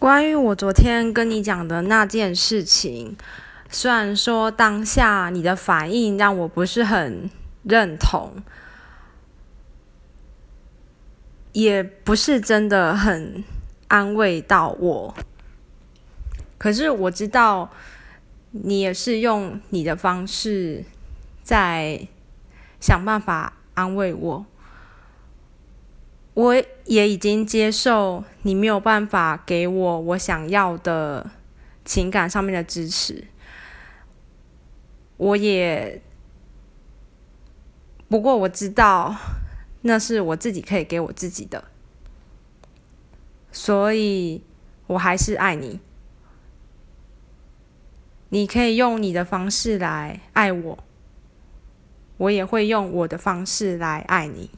关于我昨天跟你讲的那件事情，虽然说当下你的反应让我不是很认同，也不是真的很安慰到我，可是我知道你也是用你的方式在想办法安慰我。我也已经接受你没有办法给我我想要的情感上面的支持，我也不过我知道那是我自己可以给我自己的，所以我还是爱你。你可以用你的方式来爱我，我也会用我的方式来爱你。